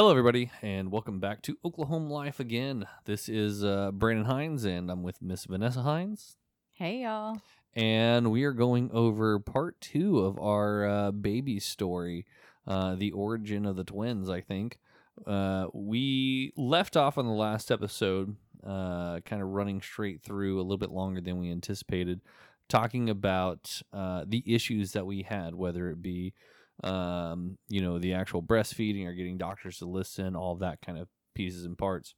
Hello, everybody, and welcome back to Oklahoma Life again. This is uh, Brandon Hines, and I'm with Miss Vanessa Hines, Hey y'all. and we are going over part two of our uh, baby story, uh, the origin of the twins. I think uh, we left off on the last episode, uh, kind of running straight through a little bit longer than we anticipated, talking about uh, the issues that we had, whether it be um, you know, the actual breastfeeding or getting doctors to listen, all that kind of pieces and parts.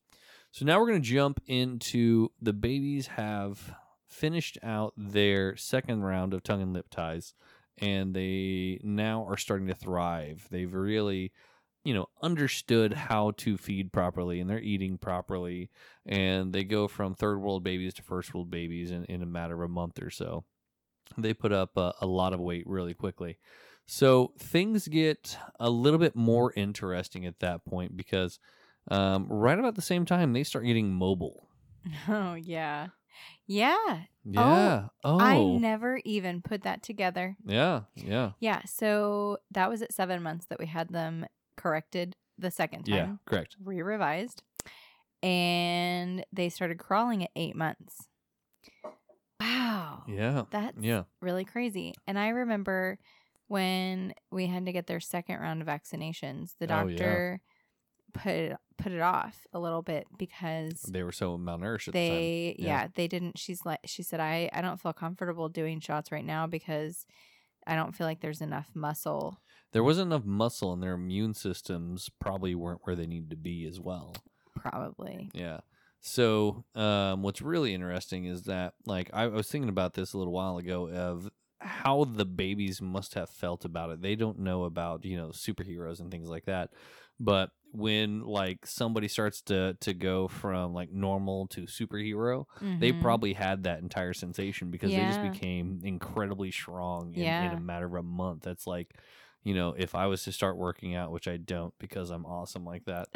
So now we're going to jump into the babies have finished out their second round of tongue and lip ties, and they now are starting to thrive. They've really, you know, understood how to feed properly and they're eating properly, and they go from third world babies to first world babies in, in a matter of a month or so. They put up a, a lot of weight really quickly. So things get a little bit more interesting at that point because um, right about the same time they start getting mobile. Oh yeah. Yeah. Yeah. Oh. I never even put that together. yeah. Yeah. Yeah. So that was at seven months that we had them corrected the second time. Yeah. Correct. Re revised. And they started crawling at eight months. Wow. Yeah. That's Yeah. really crazy. And I remember when we had to get their second round of vaccinations, the Oh, yeah. doctor put it, put it off a little bit because They were so malnourished at they Yeah. yeah. they didn't she's like she said I I don't feel comfortable doing shots right now because I don't feel like there's enough muscle. There wasn't enough muscle and their immune systems probably weren't where they needed to be as well. Probably. Yeah. So, um, what's really interesting is that, like, I, I was thinking about this a little while ago of how the babies must have felt about it. They don't know about, you know, superheroes and things like that. But when, like, somebody starts to, to go from, like, normal to superhero, they Mhm. probably had that entire sensation because they just became incredibly strong in, in a matter of a month. That's like, you know, if I was to start working out, which I don't because I'm awesome like that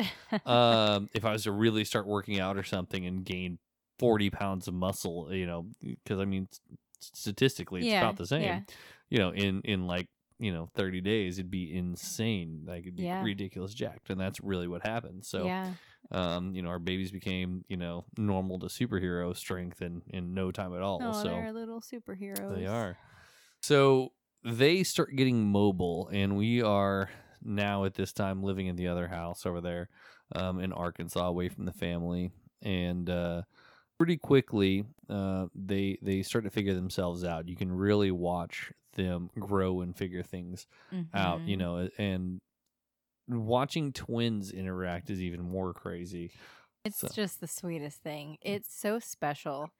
um, if I was to really start working out or something and gain 40 pounds of muscle, you know, because I mean, statistically, it's Yeah, about the same, yeah. you know, in, in like, you know, 30 days, it'd be insane. Like, it'd be Yeah. ridiculous jacked. And that's really what happened. So, yeah. um, you know, our babies became, you know, normal to superhero strength in, in no time at all. Oh, so, they're little superheroes. they are. So they start getting mobile, and we are now at this time living in the other house over there um, in Arkansas, away from the family. And uh, pretty quickly, uh, they they start to figure themselves out. You can really watch them grow and figure things out. You Mhm. know, and watching twins interact is even more crazy. It's So- just the sweetest thing. It's so special.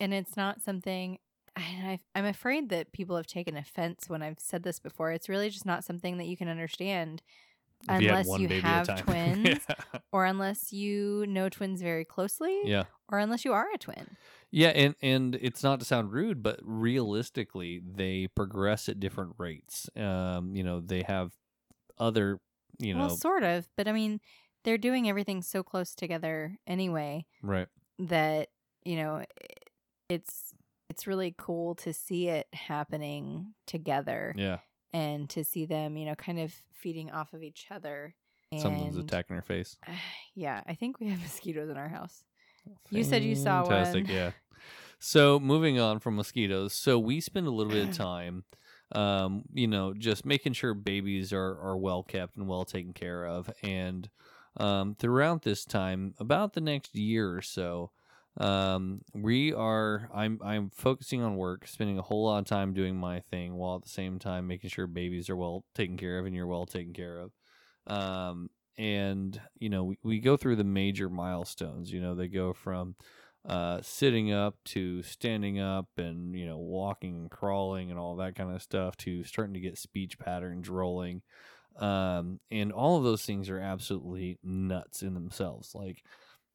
And it's not something I, I'm afraid that people have taken offense when I've said this before. It's really just not something that you can understand If you unless one you baby at a have time. twins or unless you know twins very closely yeah. or unless you are a twin. Yeah, and and it's not to sound rude, but realistically, they progress at different rates. Um, you know, they have other, you know, well, sort of, but I mean, they're doing everything so close together anyway right? that, you know, it's it's really cool to see it happening together. Yeah, and to see them, you know, kind of feeding off of each other. And someone's attacking her face. Yeah, I think we have mosquitoes in our house. You said you saw Fantastic, one. Yeah. So moving on from mosquitoes, so we spend a little bit of time, um, you know, just making sure babies are are well kept and well taken care of, and um, throughout this time, about the next year or so, um, we are I'm I'm focusing on work, spending a whole lot of time doing my thing, while at the same time making sure babies are well taken care of and you're well taken care of. Um, and you know we, we go through the major milestones you know they go from uh, sitting up to standing up and you know walking and crawling and all that kind of stuff to starting to get speech patterns rolling um, and all of those things are absolutely nuts in themselves like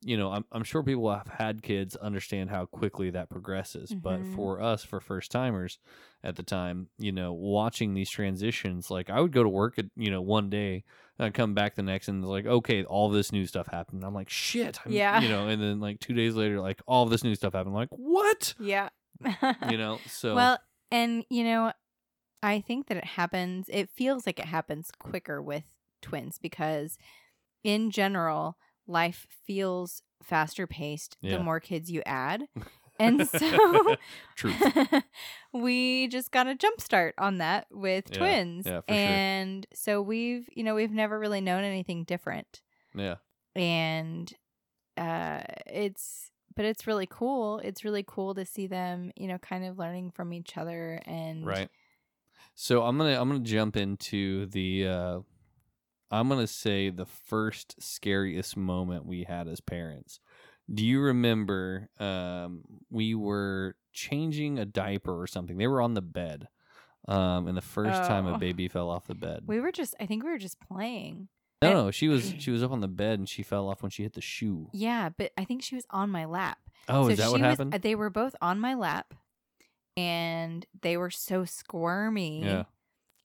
you know I'm, I'm sure people have had kids understand how quickly that progresses but Mhm. for us for first timers at the time you know watching these transitions like i would go to work at you know one day and I'd come back the next and it's like okay all this new stuff happened i'm like shit I'm, Yeah. you know and then like two days later like all this new stuff happened I'm like what Yeah. you know so Well, and you know, I think that it happens. It feels like it happens quicker with twins because in general, life feels faster paced Yeah. the more kids you add. And so we just got a jump start on that with Yeah, twins. yeah, for sure. and so we've, you know, we've never really known anything different. Yeah. And uh it's but it's really cool. It's really cool to see them, you know, kind of learning from each other and Right. So I'm gonna I'm gonna jump into the uh I'm gonna say the first scariest moment we had as parents. Do you remember um we were changing a diaper or something? They were on the bed. Um and the first time a Oh. baby fell off the bed. we were just I think we were just playing. no, no, she was she was up on the bed and she fell off when she hit the shoe. Yeah, but I think she was on my lap. Oh, so is that what she was- happened? they were both on my lap, and they were so squirmy. Yeah.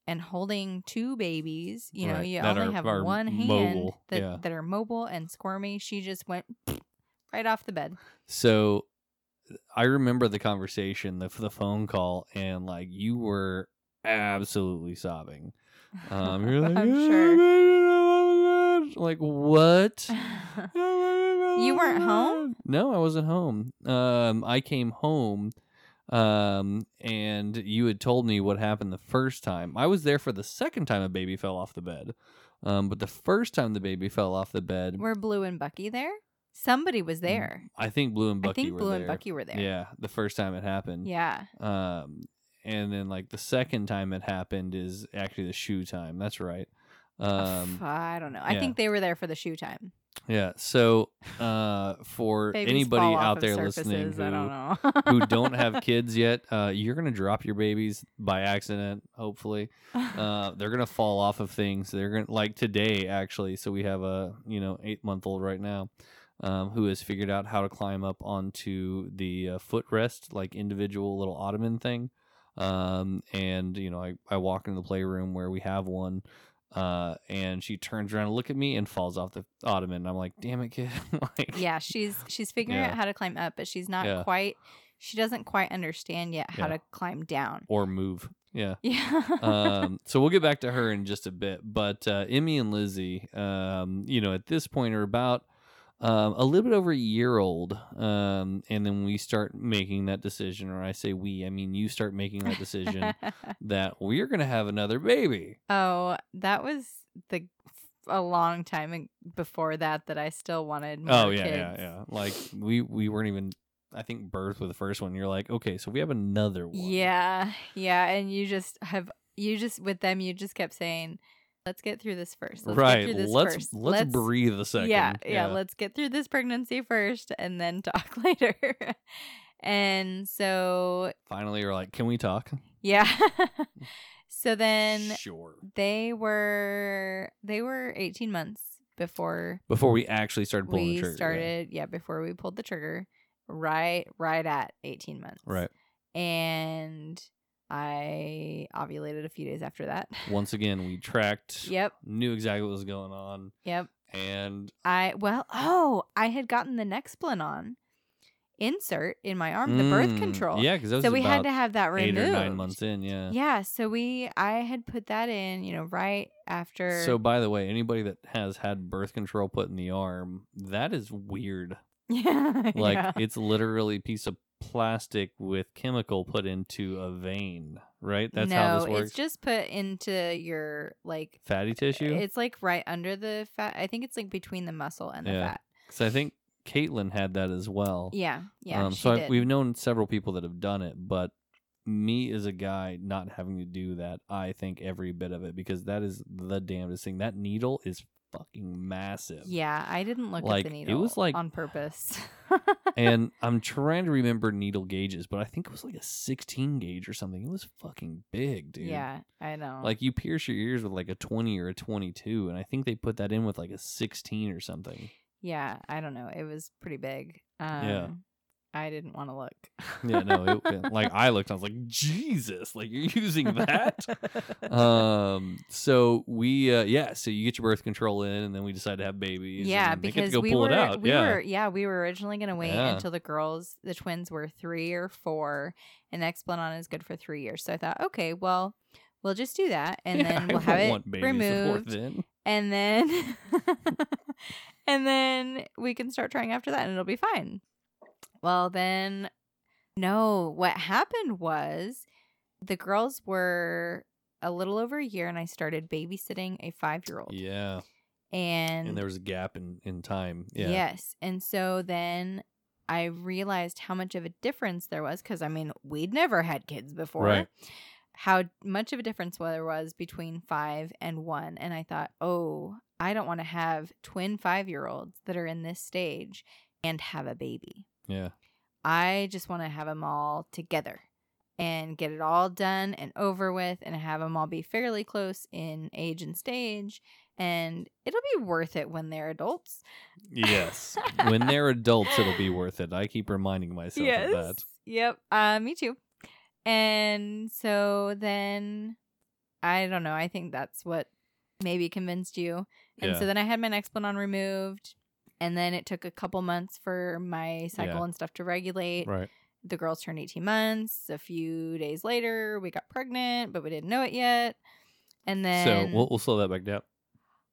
And holding two babies, you know, Right, you that only are- have are one hand mobile, that, yeah. that are mobile and squirmy. She just went right off the bed. So I remember the conversation, the the phone call, and like you were absolutely sobbing. Um, you're like, I'm "Oh, sure. oh my God." Like what? You weren't home? No, I wasn't home. Um, I came home, um, and you had told me what happened the first time. I was there for the second time a baby fell off the bed. Um, but the first time the baby fell off the bed, were Blue and Bucky there? Somebody was there. I think Blue and Mm, Bucky I think were Blue there. and Bucky were there. Yeah, the first time it happened. Yeah. Um, and then like the second time it happened is actually the shoe time. That's right. Um, I don't know. I yeah. think they were there for the shoe time. Yeah. So, uh, for Babies anybody out there listening surfaces, don't who know. who don't have kids yet, uh, you're gonna drop your babies by accident. Hopefully, uh, they're gonna fall off of things. They're gonna like today actually. So we have a you know eight month old right now. Um, who has figured out how to climb up onto the uh, footrest, like individual little ottoman thing. Um, and you know, I, I walk into the playroom where we have one, uh, and she turns around to look at me and falls off the ottoman. I'm like, damn it, kid! like, yeah, she's she's figuring Yeah. out how to climb up, but she's not Yeah. quite. She doesn't quite understand yet how Yeah. to climb down. or move. Yeah. Yeah. um, so we'll get back to her in just a bit. But uh, Emmy and Lizzie, um, you know, at this point are about um, a little bit over a year old. Um, and then we start making that decision, or I say we, I mean, you start making that decision that we're going to have another baby. oh, that was the a long time before that that I still wanted more oh, yeah, kids. yeah, yeah. Like we, we weren't even, I think, birth with the first one. You're like, okay, so we have another one. Yeah, yeah, and you just have you just with them you just kept saying, "Let's get through this first. Let's right. Get through this let's, first. let's breathe a second. Yeah, yeah, Let's get through this pregnancy first, and then talk later." and so, Finally, you're like, can we talk? yeah. so then sure. they were they were eighteen months before Before we actually started pulling we the trigger. yeah. started. Yeah, before we pulled the trigger, right, right at eighteen months. Right. and I ovulated a few days after that. Once again, we tracked, Yep, knew exactly what was going on, yep. and I well, oh, I had gotten the Nexplanon insert in my arm, the birth Mm, control. Yeah, because so we had to have that removed. eight or nine months in. Yeah. Yeah, so we I had put that in, you know, right after. So, by the way, anybody that has had birth control put in the arm, that is weird. yeah, Like yeah. it's literally a piece of plastic with chemical put into a vein, right? That's no, how this works. it's just put into your like. Fatty tissue. It's like right under the fat. I think it's like between the muscle and the Yeah. fat. Because I think Caitlin had that as well. Yeah, yeah. um, so I, we've known several people that have done it, but me as a guy not having to do that, I think every bit of it because that is the damnedest thing. That needle is fucking massive. Yeah, I didn't look Like, at it the needle was like- on purpose. and I'm trying to remember needle gauges, but I think it was like a 16 gauge or something. It was fucking big, dude. yeah, I know. Like you pierce your ears with like a 20 or a 22, and I think they put that in with like a 16 or something. yeah, I don't know. It was pretty big. Um, Yeah. I didn't want to look. Yeah, no, it, it- like I looked, I was like, Jesus, like you're using that. um so we uh yeah so you get your birth control in and then we decide to have babies yeah, and they get to because we pull were it out we yeah were yeah we were originally gonna wait Yeah. until the girls the twins were three or four, and Nexplanon is good for three years. So I thought, okay, well, we'll just do that, and Yeah, then we'll have it removed, then. and then and then we can start trying after that and it'll be fine. Well, then, no, what happened was the girls were a little over a year and I started babysitting a five year old. Yeah. And, And there was a gap in, in time. Yeah. yes. And so then I realized how much of a difference there was because I mean, we'd never had kids before. Right. How much of a difference there was between five and one. And I thought, oh, I don't want to have twin five year olds that are in this stage and have a baby. Yeah. I just want to have them all together and get it all done and over with and have them all be fairly close in age and stage. And it'll be worth it when they're adults. Yes. when they're adults, it'll be worth it. I keep reminding myself of that. Yep. Uh, me too. And so then I don't know. I think that's what maybe convinced you. And Yeah. so then I had my Nexplanon removed. And then it took a couple months for my cycle Yeah. and stuff to regulate. Right. The girls turned 18 months. A few days later, we got pregnant, but we didn't know it yet. And then so we'll, we'll slow that back down.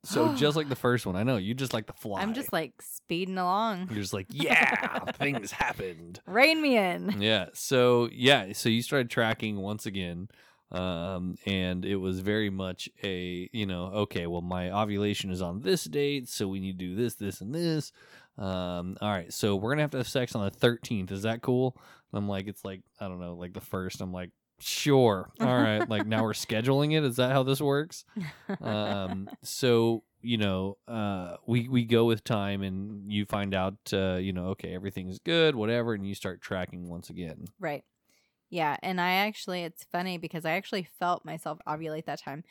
So just like the first one, I know you just like the fly. I'm just like speeding along. You're just like, yeah, things happened. Rein me in. Yeah. So yeah. So you started tracking once again, um, and it was very much a you know okay, well my ovulation is on this date, so we need to do this, this, and this. Um, all right. So we're gonna have to have sex on the 13th. Is that cool? And I'm like, it's like I don't know, like the first. I'm like, sure. All right. like now we're scheduling it. Is that how this works? um so you know uh we we go with time and you find out uh you know okay everything's good whatever and you start tracking once again Right. Yeah. And I actually, it's funny because I actually felt myself ovulate that time.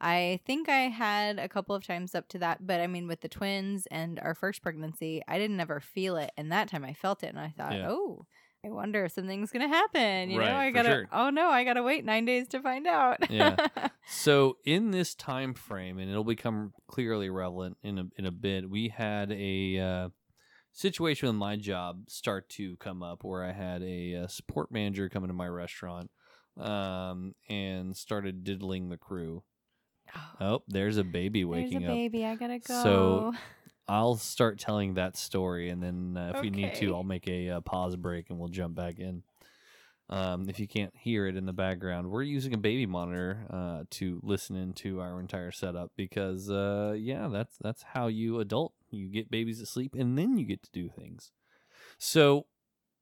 I think I had a couple of times up to that, but I mean, with the twins and our first pregnancy, I didn't ever feel it. And that time I felt it and I thought, Yeah. oh, I wonder if something's going to happen. You know, I got to, sure. oh no, I got to wait nine days to find out. Yeah. so in this time frame and it'll become clearly relevant in a in a bit we had a uh situation with my job start to come up where i had a, uh support manager come into my restaurant um and started diddling the crew oh there's a baby There's waking a up baby. I got to go. So, I'll start telling that story, and then uh, if we need to, I'll make a uh, pause break and we'll jump back in. Um, if you can't hear it in the background, we're using a baby monitor uh, to listen into our entire setup because, uh, yeah, that's that's how you adult. You get babies asleep, and then you get to do things. So,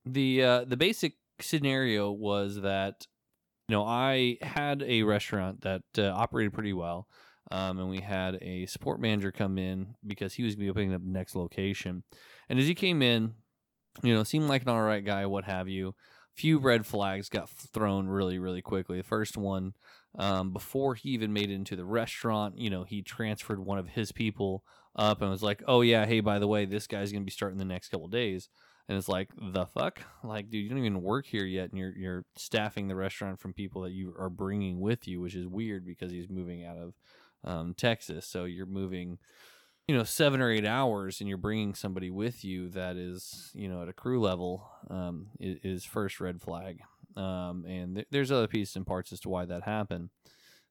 the uh, the basic scenario was that you know I had a restaurant that uh, operated pretty well um, and we had a support manager come in because he was going to be opening up the next location. And as he came in, you know, seemed like an all right guy, what have you. Few red flags got thrown really, really quickly. The first one, um, before he even made it into the restaurant, you know, he transferred one of his people up and was like, "Oh yeah, hey, by the way, this guy's to be starting the next couple days." And it's like, the fuck, like, dude, you don't even work here yet, and you're you're staffing the restaurant from people that you are bringing with you, which is weird because he's moving out of um, Texas. So you're moving, you know, seven or eight hours, and you're bringing somebody with you that is, you know, at a crew level, um, is, is first red flag. Um, and th- there's other pieces and parts as to why that happened.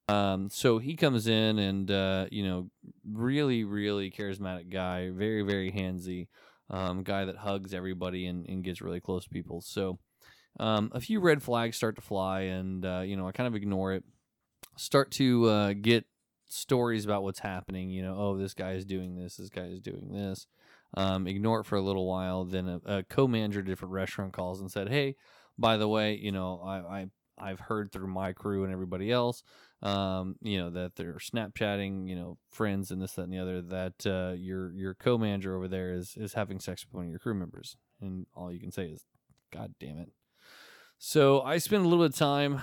Um, so he comes in and, uh, you know, really, really charismatic guy, very, very handsy, um, guy that hugs everybody and, and gets really close to people. So, um, a few red flags start to fly, and uh, you know I kind of ignore it. Start to uh, get stories about what's happening. You know, oh, this guy is doing this. This guy is doing this. Um, ignore it for a little while. Then a, a co-manager at a different restaurant calls and said, "Hey, by the way, you know, I, I I've heard through my crew and everybody else, um, you know, that they're Snapchatting, you know, friends and this, that, and the other. That uh, your your co-manager over there is is having sex with one of your crew members." And all you can say is, "God damn it." So I spent a little bit of time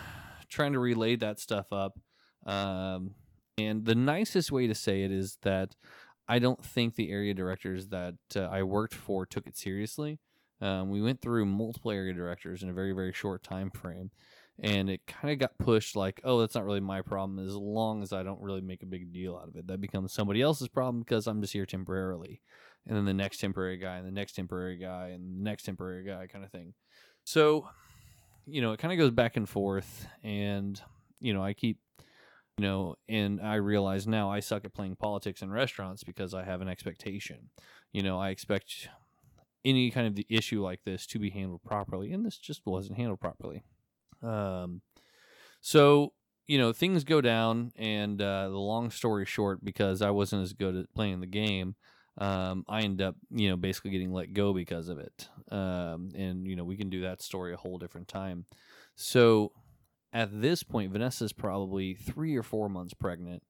trying to relay that stuff up. Um, and the nicest way to say it is that I don't think the area directors that uh, I worked for took it seriously. Um, we went through multiple area directors in a very, very short time frame. And it kind of got pushed like, oh, that's not really my problem as long as I don't really make a big deal out of it. That becomes somebody else's problem because I'm just here temporarily. And then the next temporary guy, and the next temporary guy, and the next temporary guy kind of thing. So you know, it kind of goes back and forth, and you know, I keep you know, and I realize now I suck at playing politics in restaurants because I have an expectation. You know, I expect any kind of the issue like this to be handled properly, and this just wasn't handled properly. Um, so you know, things go down, and uh, the long story short, because I wasn't as good at playing the game, um, I end up, you know, basically getting let go because of it. Um, and you know, we can do that story a whole different time. So at this point, Vanessa's probably three or four months pregnant.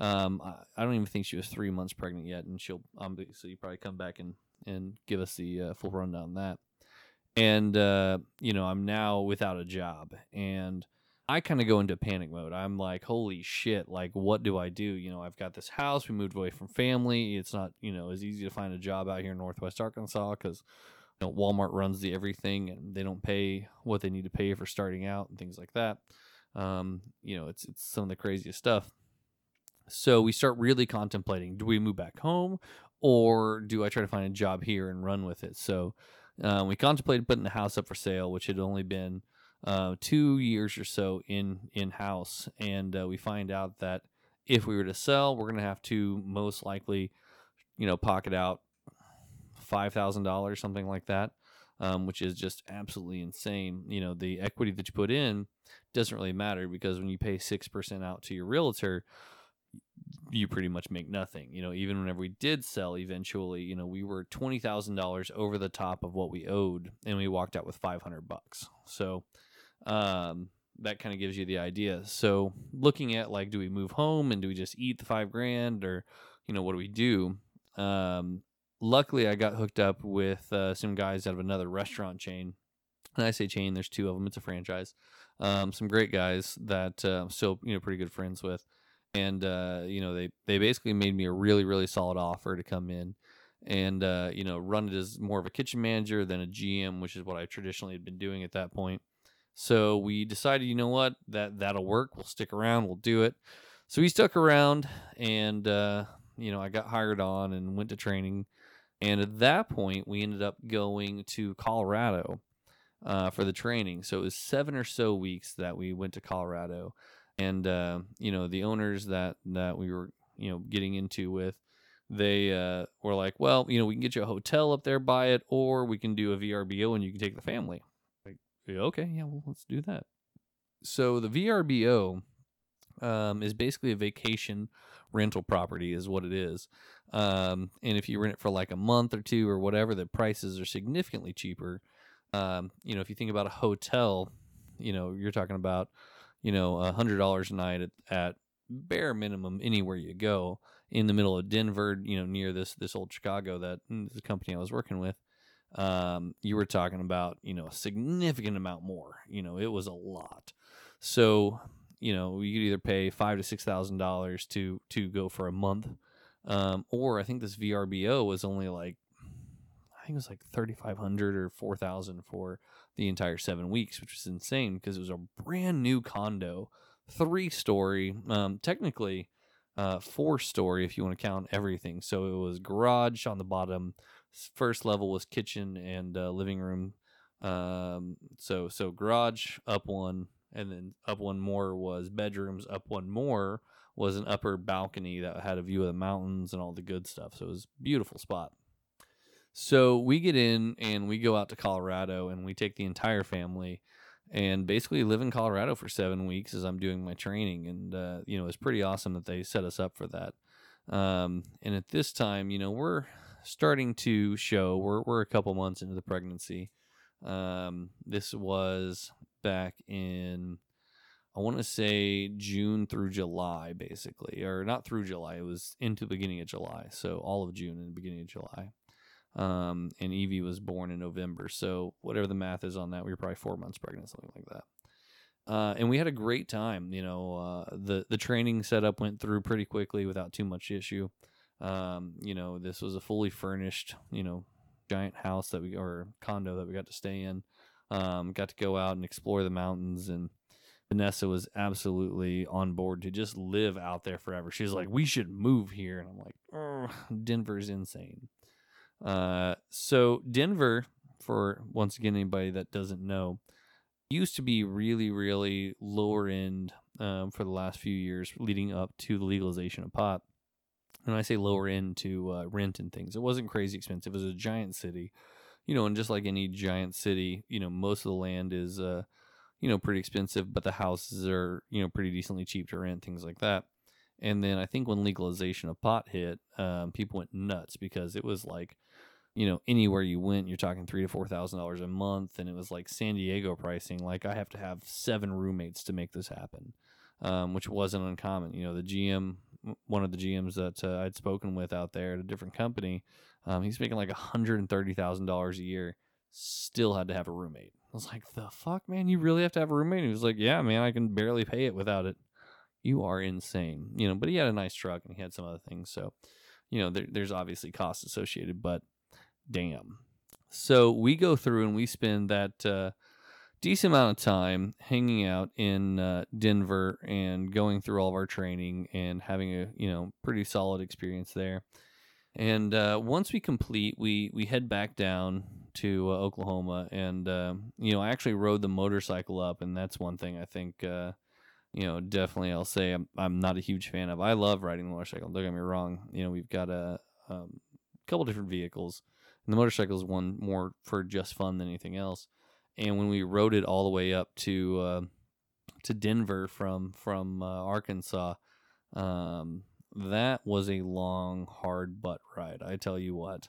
Um, I, I don't even think she was three months pregnant yet, and she'll obviously probably come back and and give us the uh, full rundown on that. And uh, you know, I'm now without a job, and I kind of go into panic mode. I'm like, holy shit, like what do I do? You know, I've got this house, we moved away from family. It's not, you know, as easy to find a job out here in Northwest Arkansas cuz you know, Walmart runs the everything and they don't pay what they need to pay for starting out and things like that. Um, you know, it's it's some of the craziest stuff. So we start really contemplating, do we move back home or do I try to find a job here and run with it? So um, we contemplated putting the house up for sale, which had only been uh, two years or so in in house, and uh, we find out that if we were to sell, we're going to have to most likely, you know, pocket out five thousand dollars, something like that, um, which is just absolutely insane. You know, the equity that you put in doesn't really matter because when you pay six percent out to your realtor, you pretty much make nothing. You know, even whenever we did sell eventually, you know, we were twenty thousand dollars over the top of what we owed, and we walked out with five hundred bucks. So um, that kind of gives you the idea. So looking at like, do we move home and do we just eat the five grand or, you know, what do we do? Um, luckily I got hooked up with uh, some guys out of another restaurant chain. And I say chain, there's two of them. It's a franchise. Um, some great guys that uh, I'm still, you know, pretty good friends with. And, uh, you know, they, they basically made me a really, really solid offer to come in and, uh, you know, run it as more of a kitchen manager than a GM, which is what I traditionally had been doing at that point. So we decided, you know what, that that'll work. We'll stick around. We'll do it. So we stuck around, and uh, you know, I got hired on and went to training. And at that point, we ended up going to Colorado uh, for the training. So it was seven or so weeks that we went to Colorado, and uh, you know, the owners that that we were you know getting into with they uh, were like, well, you know, we can get you a hotel up there, buy it, or we can do a VRBO and you can take the family like okay, yeah, well, let's do that. So the VRBO um, is basically a vacation rental property, is what it is. Um, and if you rent it for like a month or two or whatever, the prices are significantly cheaper. Um, you know, if you think about a hotel, you know, you're talking about, you know, a hundred dollars a night at, at bare minimum anywhere you go in the middle of Denver, you know, near this this Old Chicago that mm, the company I was working with um, you were talking about, you know, a significant amount more. You know, it was a lot. So, you know, you could either pay five to six thousand dollars to to go for a month, um, or I think this VRBO was only like, I think it was like thirty five hundred or four thousand for the entire seven weeks, which was insane because it was a brand new condo, three story, um, technically, uh, four story if you want to count everything. So it was garage on the bottom first level was kitchen and uh, living room. Um, so so garage up one, and then up one more was bedrooms. Up one more was an upper balcony that had a view of the mountains and all the good stuff. So it was beautiful spot. So we get in and we go out to Colorado and we take the entire family and basically live in Colorado for seven weeks as I'm doing my training. And, uh, you know, it's pretty awesome that they set us up for that. Um, and at this time, you know, we're starting to show. We're we're a couple months into the pregnancy. Um, this was back in I want to say June through July, basically, or not through July. It was into the beginning of July, so all of June and the beginning of July. Um, and Evie was born in November, so whatever the math is on that, we were probably four months pregnant, something like that. Uh, and we had a great time. You know, uh, the the training setup went through pretty quickly without too much issue. Um, you know, this was a fully furnished, you know, giant house that we or condo that we got to stay in. Um, got to go out and explore the mountains and Vanessa was absolutely on board to just live out there forever. She's like, "We should move here," and I'm like, "Denver's insane." Uh, so Denver, for once again anybody that doesn't know, used to be really, really lower end um, for the last few years leading up to the legalization of pot. And I say lower end to uh, rent and things. It wasn't crazy expensive. It was a giant city, you know, and just like any giant city, you know, most of the land is, uh, you know, pretty expensive, but the houses are, you know, pretty decently cheap to rent, things like that. And then I think when legalization of pot hit, um, people went nuts because it was like, you know, anywhere you went, you're talking three to four thousand dollars a month, and it was like San Diego pricing. Like I have to have seven roommates to make this happen, um, which wasn't uncommon. You know, the GM, one of the GMs that uh, I'd spoken with out there at a different company, um, he's making like hundred and thirty thousand dollars a year. Still had to have a roommate. I was like, the fuck, man, you really have to have a roommate? he was like, yeah, man, I can barely pay it without it. You are insane, you know. But he had a nice truck and he had some other things, so you know, there, there's obviously costs associated, but damn. So we go through and we spend that uh, decent amount of time hanging out in uh, Denver and going through all of our training and having a you know pretty solid experience there. And uh, once we complete, we we head back down to uh, Oklahoma, and uh, you know I actually rode the motorcycle up, and that's one thing I think uh, you know definitely I'll say I'm I'm not a huge fan of. I love riding the motorcycle. Don't get me wrong. You know we've got a um, couple different vehicles and the motorcycle is one more for just fun than anything else. And when we rode it all the way up to uh, to Denver from from uh, Arkansas, um, that was a long, hard butt ride. I tell you what.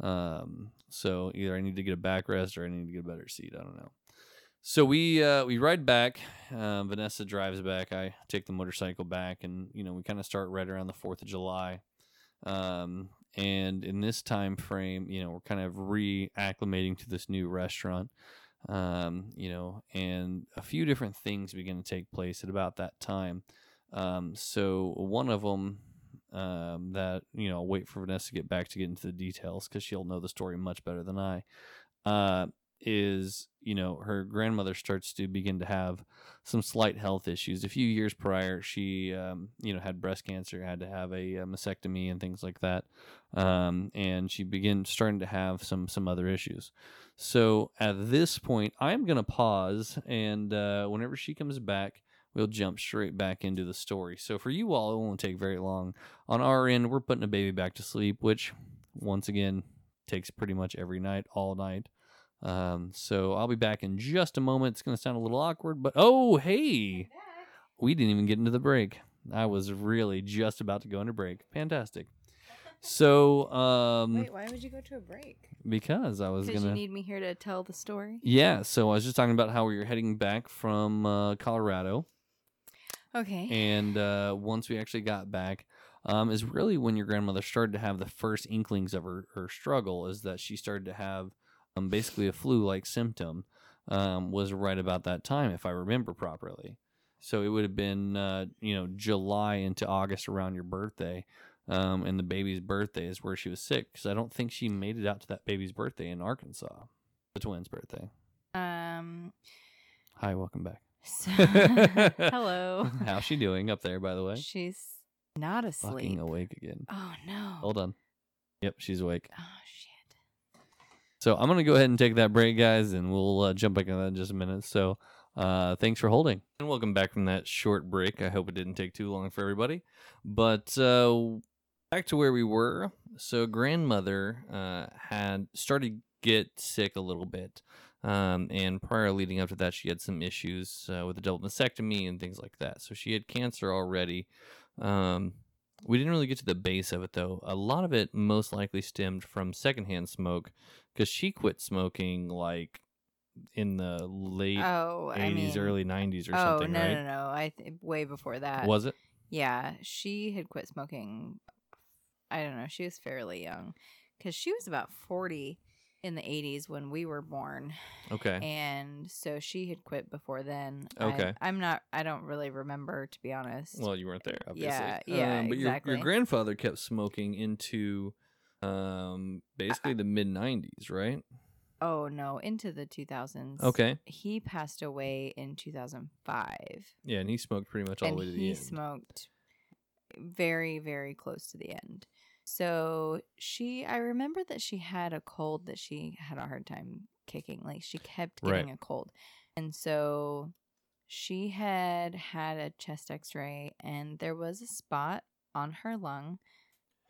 Um, so either I need to get a backrest or I need to get a better seat. I don't know. So we uh, we ride back. Uh, Vanessa drives back. I take the motorcycle back, and you know we kind of start right around the Fourth of July. Um, and in this time frame you know we're kind of reacclimating to this new restaurant um, you know and a few different things begin to take place at about that time. Um, so one of them um, that you know I'll wait for Vanessa to get back to get into the details because she'll know the story much better than I uh, is you know her grandmother starts to begin to have some slight health issues. A few years prior, she um, you know had breast cancer, had to have a, a mastectomy and things like that, um, and she began starting to have some some other issues. So at this point, I'm gonna pause, and uh, whenever she comes back, we'll jump straight back into the story. So for you all, it won't take very long. On our end, we're putting a baby back to sleep, which once again takes pretty much every night, all night. Um, so I'll be back in just a moment. It's going to sound a little awkward, but oh, hey, we didn't even get into the break. I was really just about to go into break. Fantastic. So, um, Wait, why would you go to a break? because I was gonna, you need me here to tell the story. yeah. So I was just talking about how we were heading back from uh, Colorado, Okay. and uh, once we actually got back, um, is really when your grandmother started to have the first inklings of her, her struggle. Is that she started to have um, basically a flu-like symptom. Um, was right about that time, if I remember properly. So it would have been, uh, you know, July into August around your birthday, um, and the baby's birthday is where she was sick because I don't think she made it out to that baby's birthday in Arkansas, the twins' birthday. um. Hi, welcome back. So, hello. How's she doing up there, by the way? She's not asleep. Fucking awake again. Oh no. Hold on. Yep, she's awake. Oh. So I'm gonna go ahead and take that break, guys, and we'll uh, jump back on that in just a minute. So uh, thanks for holding, and welcome back from that short break. I hope it didn't take too long for everybody. But uh, back to where we were. So grandmother uh, had started get sick a little bit, um, and prior leading up to that, she had some issues uh, with the double mastectomy and things like that. So she had cancer already. Um, we didn't really get to the base of it though. A lot of it most likely stemmed from secondhand smoke because she quit smoking like in the late Oh, I 80s, mean. early 90s or oh something, no right? no no! no. I th- way before that. Was it? Yeah, she had quit smoking. I don't know. She was fairly young because she was about 40 in the 80s when we were born. Okay. And so she had quit before then. Okay. I, am not, I don't really remember, to be honest. well, you weren't there, obviously. Yeah, yeah, Um, but your, your grandfather kept smoking into um, basically the mid 90s, right? oh, no, into the 2000s. Okay. He passed away in 2005. Yeah, and he smoked pretty much all the way to the end. he smoked very, very close to the end. So she, I remember that she had a cold that she had a hard time kicking. Like she kept Right. getting a cold. And so she had had a chest x ray and there was a spot on her lung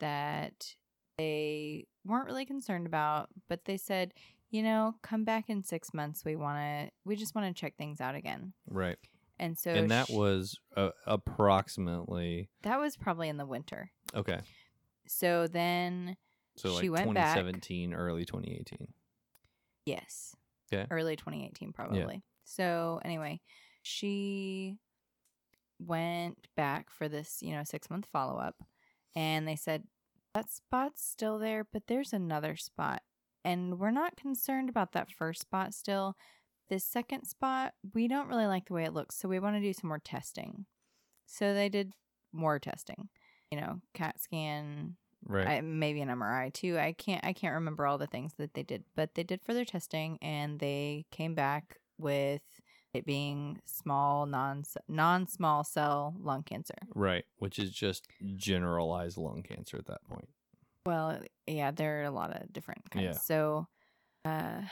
that they weren't really concerned about, but they said, you know, come back in six months. We want to, we just want to check things out again. Right. And so, and that sh- was uh, approximately that was probably in the winter. okay. So then, So like She went back. 2017, early 2018. yes. Okay. Early 2018, probably. Yeah. So anyway, she went back for this, you know, six month follow up. And they said, that spot's still there, but there's another spot. And we're not concerned about that first spot still. This second spot, we don't really like the way it looks. So we want to do some more testing. So they did more testing, you know, CAT scan, Right. I, maybe an MRI too. I can't I can't remember all the things that they did, but they did further testing and they came back with it being small non non small cell lung cancer. right. Which is just generalized lung cancer at that point. Well, yeah, there are a lot of different kinds. Yeah. So, uh,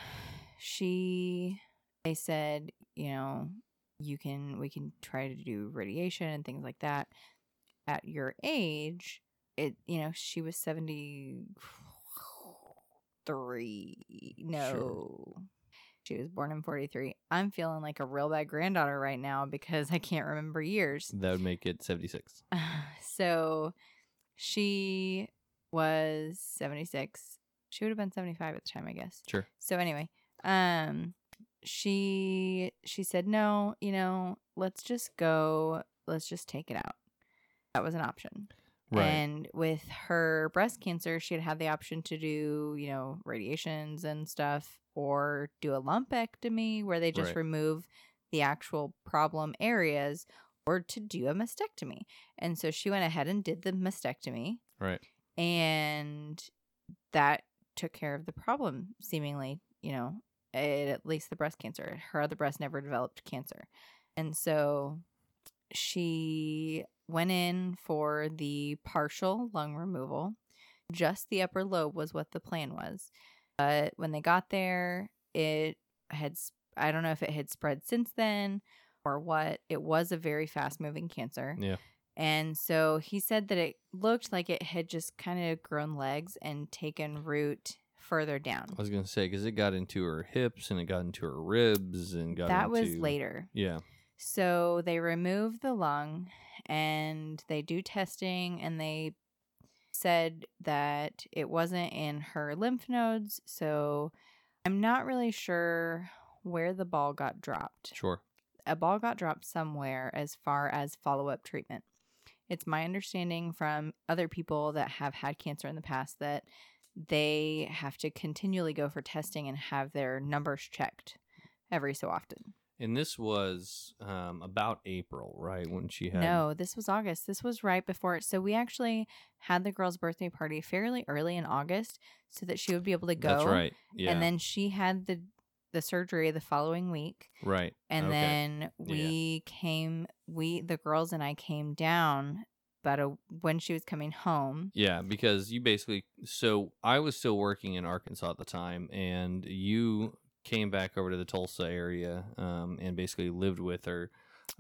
she they said, you know, you can we can try to do radiation and things like that. At your age, it you know she was seventy three. No. She was born in 43. I'm feeling like a real bad granddaughter right now because I can't remember years. That would make it 76. so she was 76 she would have been 75 at the time i guess Sure. so anyway um she she said no you know let's just go let's just take it out that was an option Right. and with her breast cancer she had had the option to do you know radiations and stuff or do a lumpectomy where they just Right. remove the actual problem areas or to do a mastectomy and so she went ahead and did the mastectomy right. and that took care of the problem seemingly you know it, at least the breast cancer her other breast never developed cancer and so she went in for the partial lung removal just the upper lobe was what the plan was but when they got there it had, I don't know if it had spread since then or what it was a very fast moving cancer Yeah. and so he said that it looked like it had just kind of grown legs and taken root further down. I was going to say, because it got into her hips and it got into her ribs and got That was later. Yeah. So they remove the lung and they do testing and they said that it wasn't in her lymph nodes. So I'm not really sure where the ball got dropped. Sure. a ball got dropped somewhere as far as follow up treatment. It's my understanding from other people that have had cancer in the past that they have to continually go for testing and have their numbers checked every so often. And this was um, about April, right? When she had. No, this was August. This was right before. So we actually had the girl's birthday party fairly early in August so that she would be able to go. That's right. Yeah. And then she had the the surgery the following week. right. and Okay. then we came we the girls and i came down but a, when she was coming home Yeah, because you basically so I was still working in Arkansas at the time, and you came back over to the Tulsa area, um, and basically lived with her,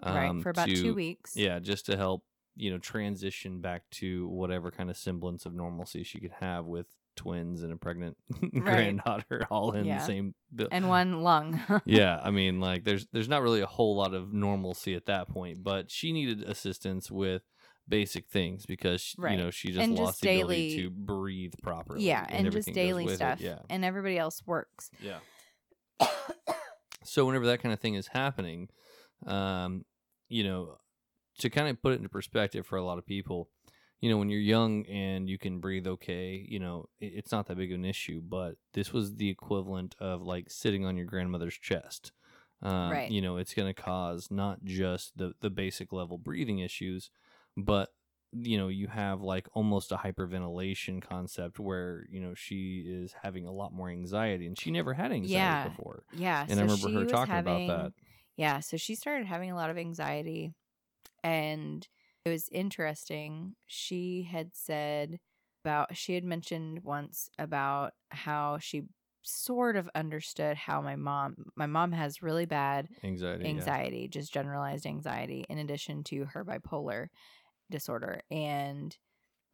um, right for about to- two weeks Yeah, just to help you know transition back to whatever kind of semblance of normalcy she could have with twins and a pregnant granddaughter all in Yeah. the same. bu- and one lung yeah, I mean, like there's there's not really a whole lot of normalcy at that point, but she needed assistance with basic things because Right. you know she just And lost just the ability daily- to breathe properly. yeah and, just daily it, stuff Yeah, and everybody else works yeah. So whenever that kind of thing is happening, um, you know, to kind of put it into perspective for a lot of people, you know, when you're young and you can breathe okay, you know, it, it's not that big of an issue. But this was the equivalent of like sitting on your grandmother's chest. Um, Right. You know, it's going to cause not just the the basic level breathing issues, but you know, you have like almost a hyperventilation concept where you know she is having a lot more anxiety, and she never had anxiety Yeah. before. yeah And so I remember she her talking having- about that. yeah so she started having a lot of anxiety and it was interesting she had said about she had mentioned once about how she sort of understood how my mom my mom has really bad Anxiety. yeah. anxiety, just generalized anxiety, in addition to her bipolar disorder. And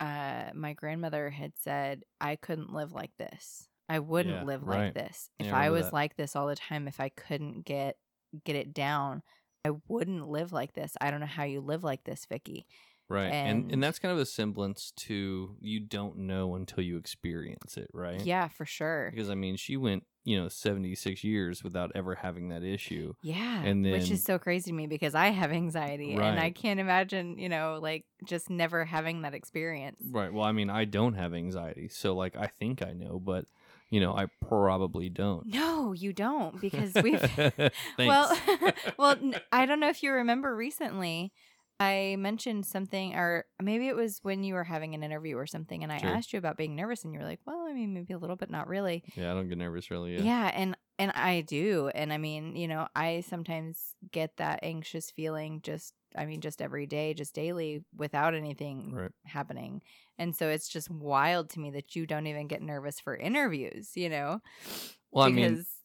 uh, my grandmother had said, I couldn't live like this. I wouldn't Yeah, live right. like this. Yeah, If I I was that. like this all the time, if I couldn't get get it down, I wouldn't live like this. I don't know how you live like this, Vicky. Right. And, and And- that's kind of a semblance to you don't know until you experience it, right? Yeah, for sure. Because I mean, she went, you know, 76 years without ever having that issue. Yeah. And which then- is so crazy to me because I have anxiety and I can't imagine, you know, like just never having that experience. Right. Well, I mean, I don't have anxiety. So, like, I think I know, but, you know, I probably don't. No, you don't because we've Well, well, I don't know if you remember recently. I mentioned something, or maybe it was when you were having an interview or something, and I Sure. asked you about being nervous, and you were like, "Well, I mean, maybe a little, but not really." yeah, I don't get nervous really. Yeah. Yeah. and and I do, and I mean, you know, I sometimes get that anxious feeling just, I mean, just every day, just daily, without anything Right. happening, and so it's just wild to me that you don't even get nervous for interviews, you know? Well, I mean, Because-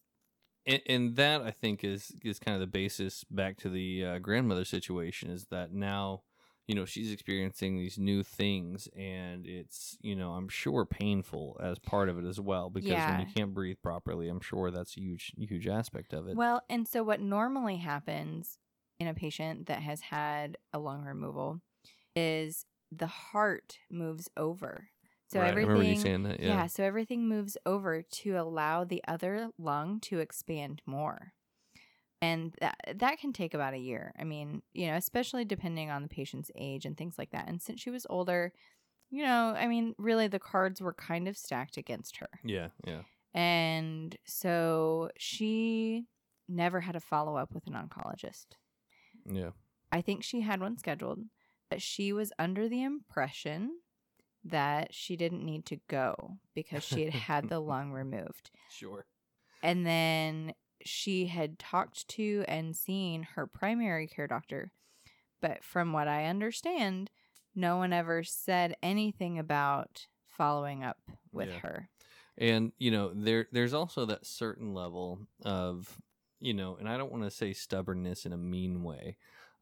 and, and that I think is is kind of the basis back to the uh, grandmother situation is that now you know she's experiencing these new things and it's you know I'm sure painful as part of it as well because when you can't breathe properly I'm sure that's a huge huge aspect of it. Well, and so what normally happens in a patient that has had a lung removal is the heart moves over. So right, everything remember you saying that. yeah. Yeah. so everything moves over to allow the other lung to expand more. And that that can take about a year. I mean, you know, especially depending on the patient's age and things like that. And since she was older, you know, I mean, really the cards were kind of stacked against her. Yeah. Yeah. And so she never had a follow up with an oncologist. Yeah. I think she had one scheduled, but she was under the impression that she didn't need to go because she had had the lung removed. Sure. And then she had talked to and seen her primary care doctor. But from what I understand, no one ever said anything about following up with Yeah. her. And you know, there there's also that certain level of you know, and I don't want to say stubbornness in a mean way.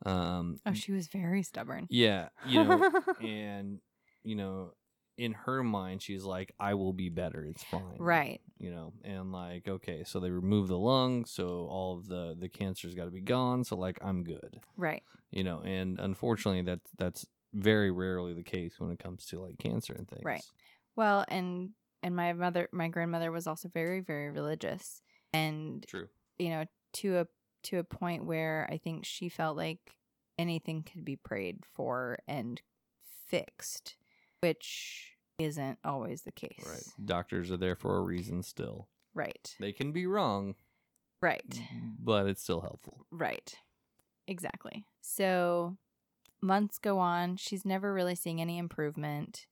Um, Oh, she was very stubborn. yeah, you know, and you know, in her mind, she's like, "I will be better. It's fine." right. You know, and like, okay, so they remove the lung, so all of the the cancer's got to be gone. So like, I'm good. Right. You know, and unfortunately, that's that's very rarely the case when it comes to like cancer and things. Right. Well, and and my mother, my grandmother was also very, very religious, and True. you know, to a to a point where I think she felt like anything could be prayed for and fixed, which isn't always the case. Right. Doctors are there for a reason. Still, Right. they can be wrong, Right. but it's still helpful. Right. Exactly. So months go on. She's never really seeing any improvement.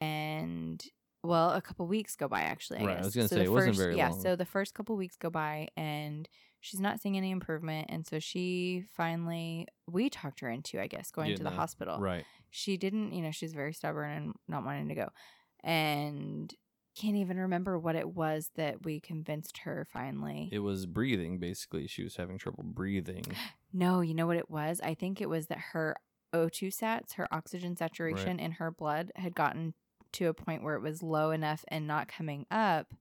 And well, a couple weeks go by actually. I Right, I was gonna So say, it wasn't first- very yeah, long. so the first couple weeks go by and she's not seeing any improvement. And so she finally we talked her into, I guess, going to the hospital. Right. She didn't, you know, she's very stubborn and not wanting to go. And can't even remember what it was that we convinced her finally. It was breathing. Basically, she was having trouble breathing. No, you know what it was? I think it was that her O2 sats, her oxygen saturation in her blood had gotten to a point where it was low enough and not coming up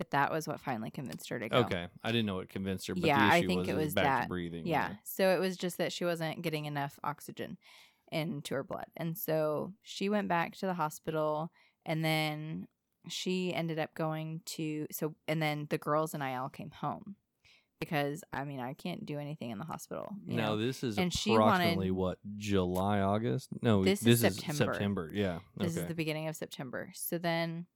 that that was what finally convinced her to go. Okay, I didn't know what convinced her, but Yeah, the I think was it was that. to breathing. Yeah. So it was just that she wasn't getting enough oxygen into her blood. And so she went back to the hospital and then she ended up going to so and then the girls and I all came home because I mean I can't do anything in the hospital. You Now know? this is And she approximately wanted- what July, August? No, This this, is is September. September. Yeah. This okay. is the beginning of September. So then,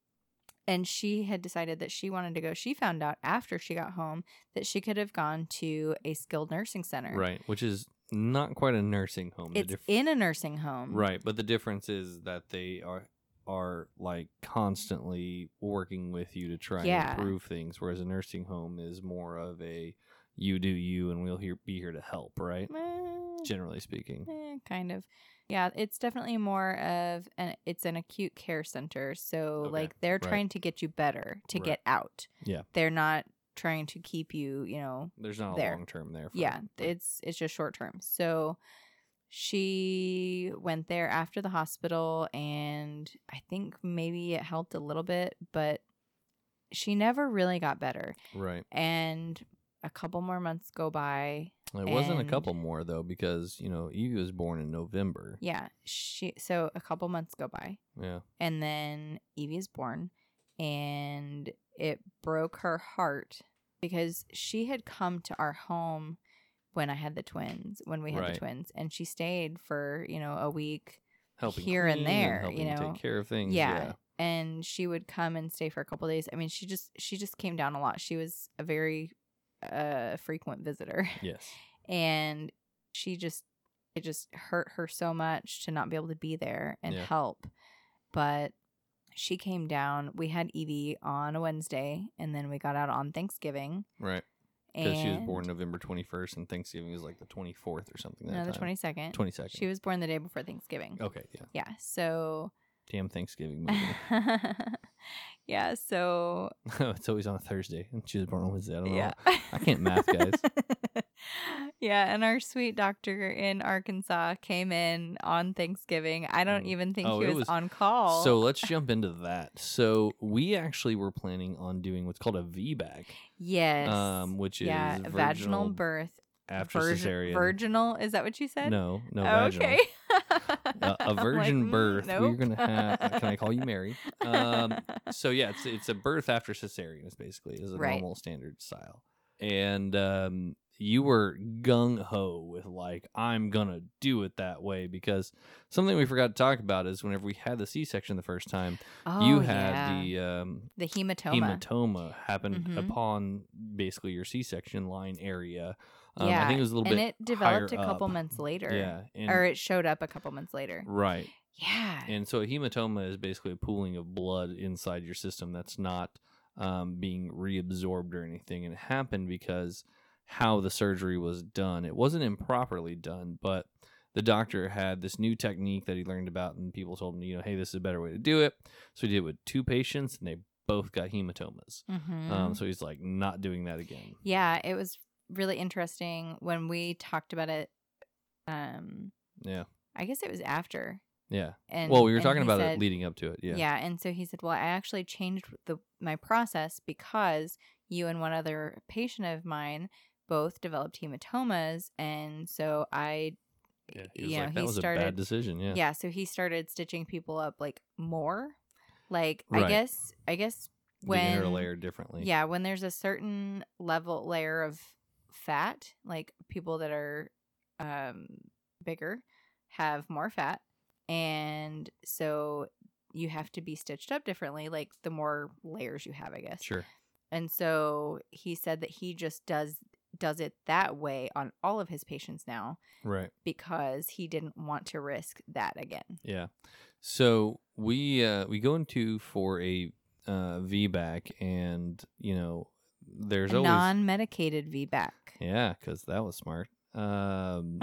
and she had decided that she wanted to go. She found out after she got home that she could have gone to a skilled nursing center. right, which is not quite a nursing home. It's diff- in a nursing home. right, but the difference is that they are are like constantly working with you to try Yeah. and improve things, whereas a nursing home is more of a you do you and we'll here be here to help, right? Eh, Generally speaking. eh, kind of. Yeah, it's definitely more of an it's an acute care center. So Okay, like they're right. trying to get you better to Right. get out. Yeah. They're not trying to keep you, you know, There's not a long term there. For, yeah, for- it's it's just short term. So she went there after the hospital and I think maybe it helped a little bit, but she never really got better. right. And a couple more months go by. It wasn't a couple more though, because you know Evie was born in November. Yeah, she so a couple months go by. Yeah. and then Evie is born, and it broke her heart because she had come to our home when I had the twins, when we had Right. the twins, and she stayed for you know a week, Helping Here and there, helping you know. take care of things. yeah. And she would come and stay for a couple days. I mean, she just she just came down a lot. She was a very uh frequent visitor, Yes. and she just it just hurt her so much to not be able to be there and Yeah. help but she came down we had evie on a wednesday and then we got out on thanksgiving Right. Because she was born November 21st and Thanksgiving was like the 24th or something. That no the time. 22nd 22nd. she was born the day before thanksgiving Okay. Yeah. yeah so Damn Thanksgiving movie. yeah so it's always on a Thursday, and she was born on Wednesday. I don't know. I can't math, guys. yeah and our sweet doctor in arkansas came in on thanksgiving i don't Mm. even think Oh, he was, was- on call So let's jump into that. So we actually were planning on doing what's called a VBAC, yes um, which yeah is vaginal virginal birth after Virgin- cesarean. virginal is that what you said No, no, Oh, okay a, a I'm like, virgin mm, birth. We're gonna have. Can I call you Mary? Um, so yeah, it's it's a birth after cesarean. Is basically is a Right. normal standard style. And um, you were gung ho with like I'm gonna do it that way because something we forgot to talk about is whenever we had the C section the first time, oh, you had yeah. the um, the hematoma. hematoma happen Mhm. upon basically your C section line area. Um, yeah, I think it was a little and bit it developed a couple up. months later. Yeah, and, or it showed up a couple months later. right. Yeah, And so a hematoma is basically a pooling of blood inside your system that's not um, being reabsorbed or anything. And it happened because how the surgery was done. It wasn't improperly done, but the doctor had this new technique that he learned about, and people told him, you know, hey, this is a better way to do it. So he did it with two patients, and they both got hematomas. hmm Um, so he's like, not doing that again. yeah, it was really interesting when we talked about it. Um, Yeah. I guess it was after. Yeah. And well, we were talking about said- it leading up to it. Yeah. Yeah, and so he said, "Well, I actually changed the my process because you and one other patient of mine both developed hematomas, and so I, Yeah, he was you know, like, that he was a started, bad decision. Yeah. yeah. so he started stitching people up like more, like I guess, I guess the when inner layer differently. yeah, when there's a certain level layer of fat, like people that are um bigger have more fat and so you have to be stitched up differently like the more layers you have, I guess. Sure. And so he said that he just does does it that way on all of his patients now Right. because he didn't want to risk that again. Yeah. So we uh we go into for a uh VBAC and you know there's A always non-medicated VBAC. Yeah, cuz that was smart. Um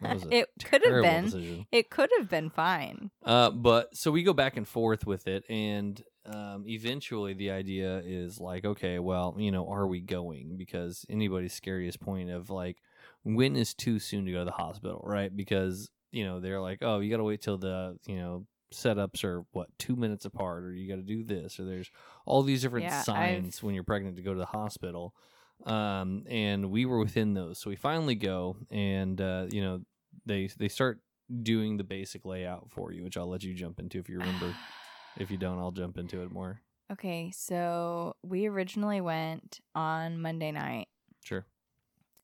was it could have been decision. It could have been fine. Uh but so we go back and forth with it and um eventually the idea is like okay, well, you know, are we going because anybody's scariest point of like when is too soon to go to the hospital, right? Because you know, they're like, "Oh, you got to wait till the, you know, setups are what two minutes apart, or you got to do this, or there's all these different Yeah, I've- signs when you're pregnant to go to the hospital. Um, and we were within those, so we finally go, and uh, you know, they they start doing the basic layout for you, which I'll let you jump into if you remember. if you don't, I'll jump into it more. Okay, so we originally went on Monday night Sure.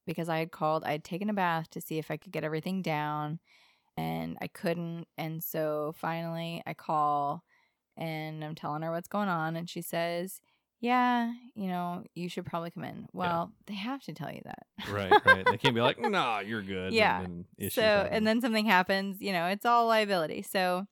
because I had called, I had taken a bath to see if I could get everything down and I couldn't. And so finally I call and I'm telling her what's going on. And she says, Yeah, you know, you should probably come in. Well, they have to tell you that. Right, right. They can't be like, "Nah, you're good." Yeah. And then so happen. and then something happens you know it's all liability so